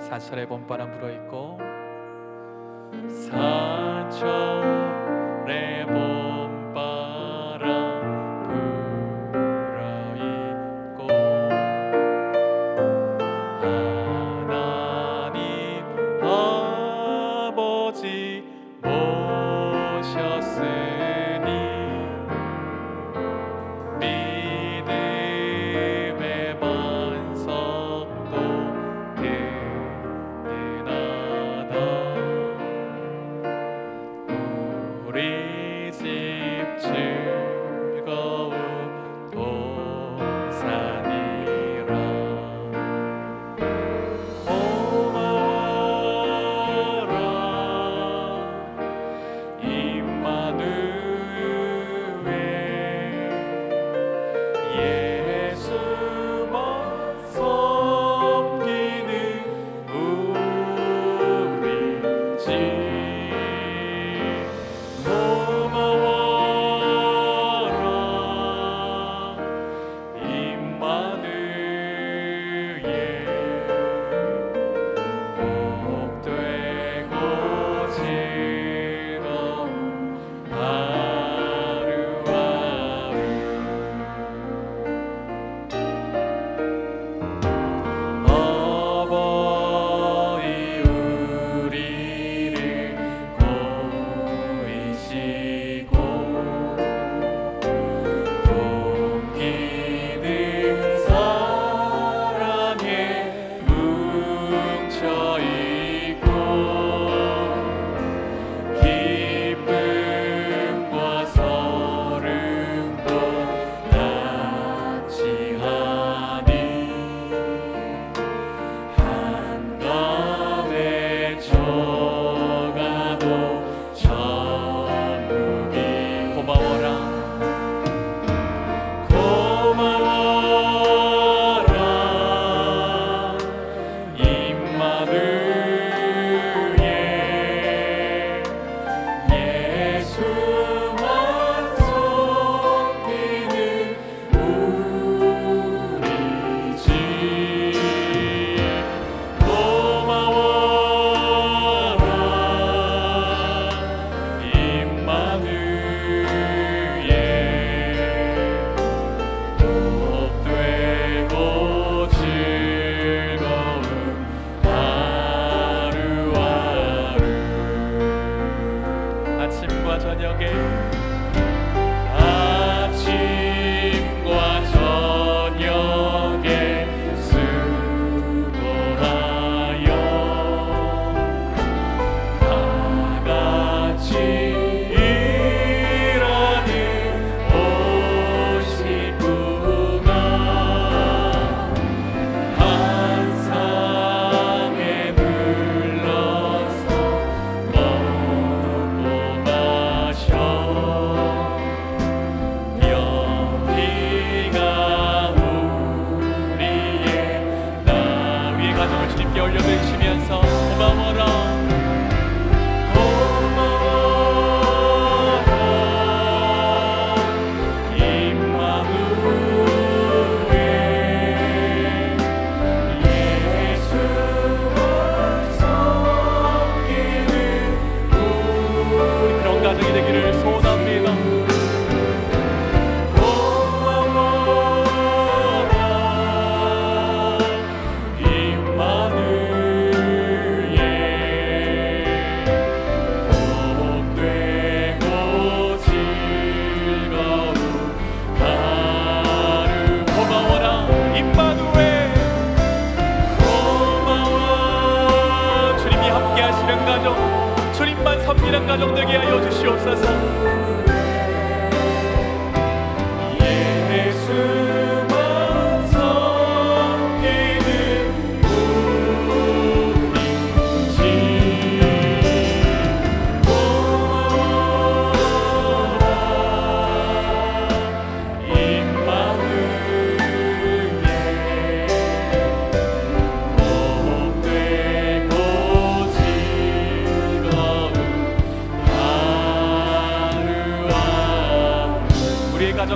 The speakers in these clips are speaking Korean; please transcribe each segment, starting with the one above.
사철의 봄바람 불어있고 사철의 봄 game.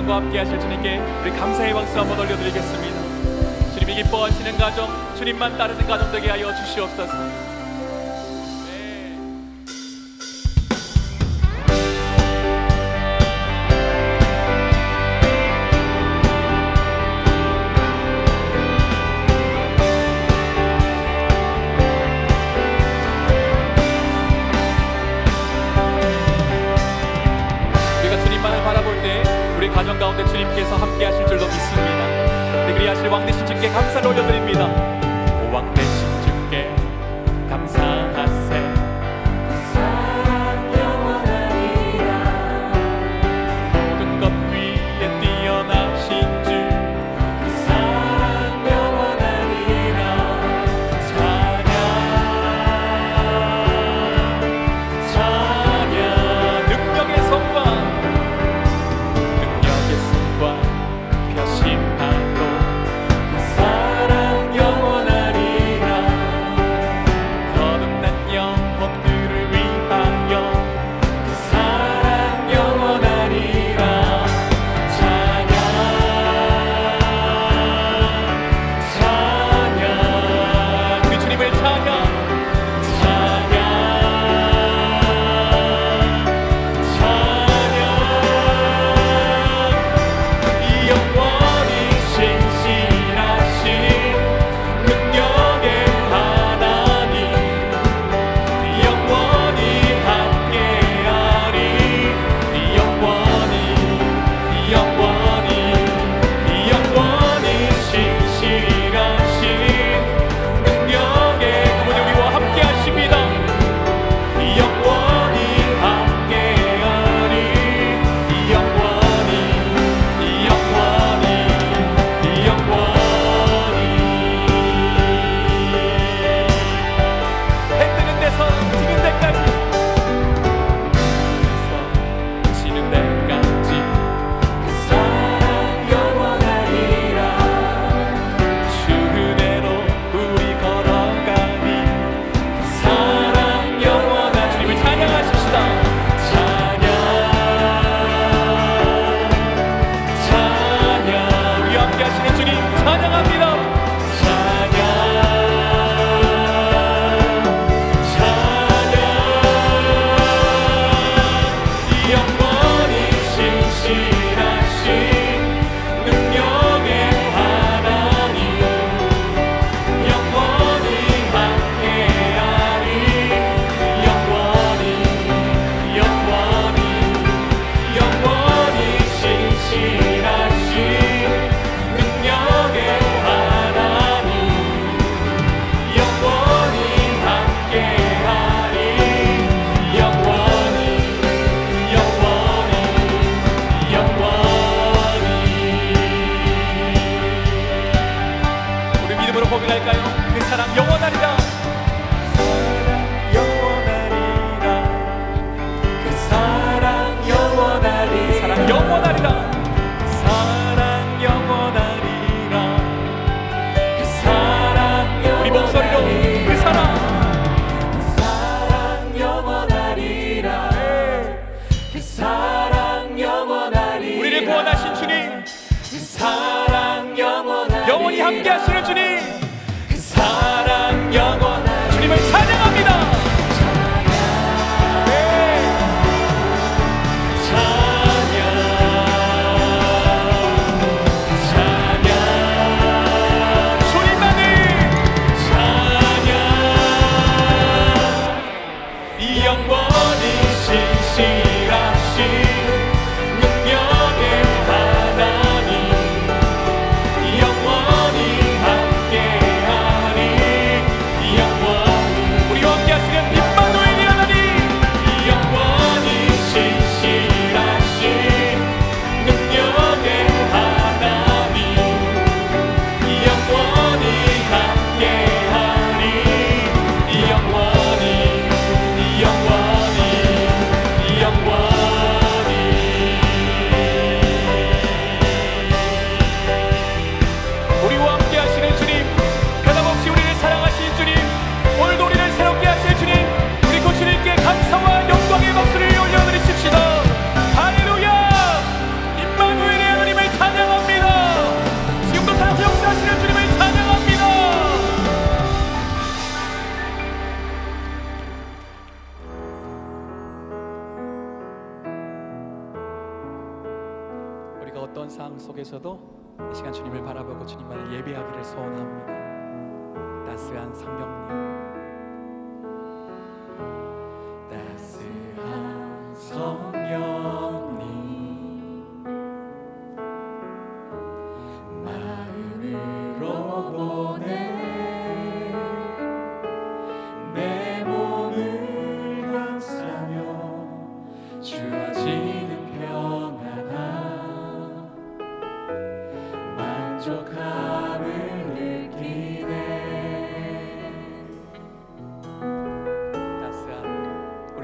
사랑과 함께 하실 주님께 우리 감사의 박수 한번 올려드리겠습니다. 주님이 기뻐하시는 가정 주님만 따르는 가정 되게 하여 주시옵소서.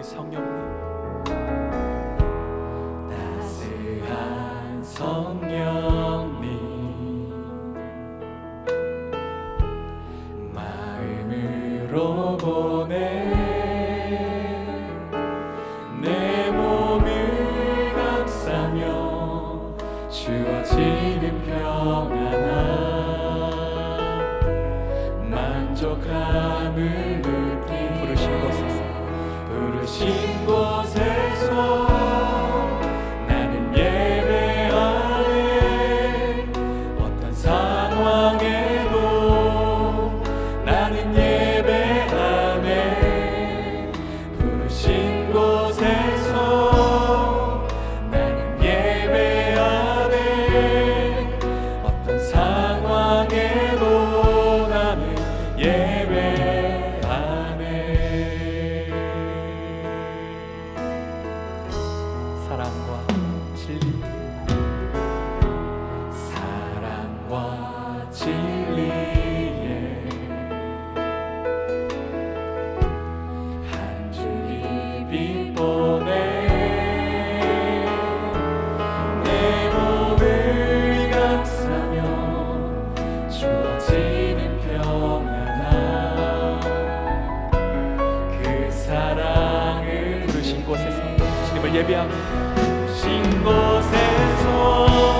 우리 성령님. 따스한 성령님. 마음으로 보 예배합니다. 신 곳에서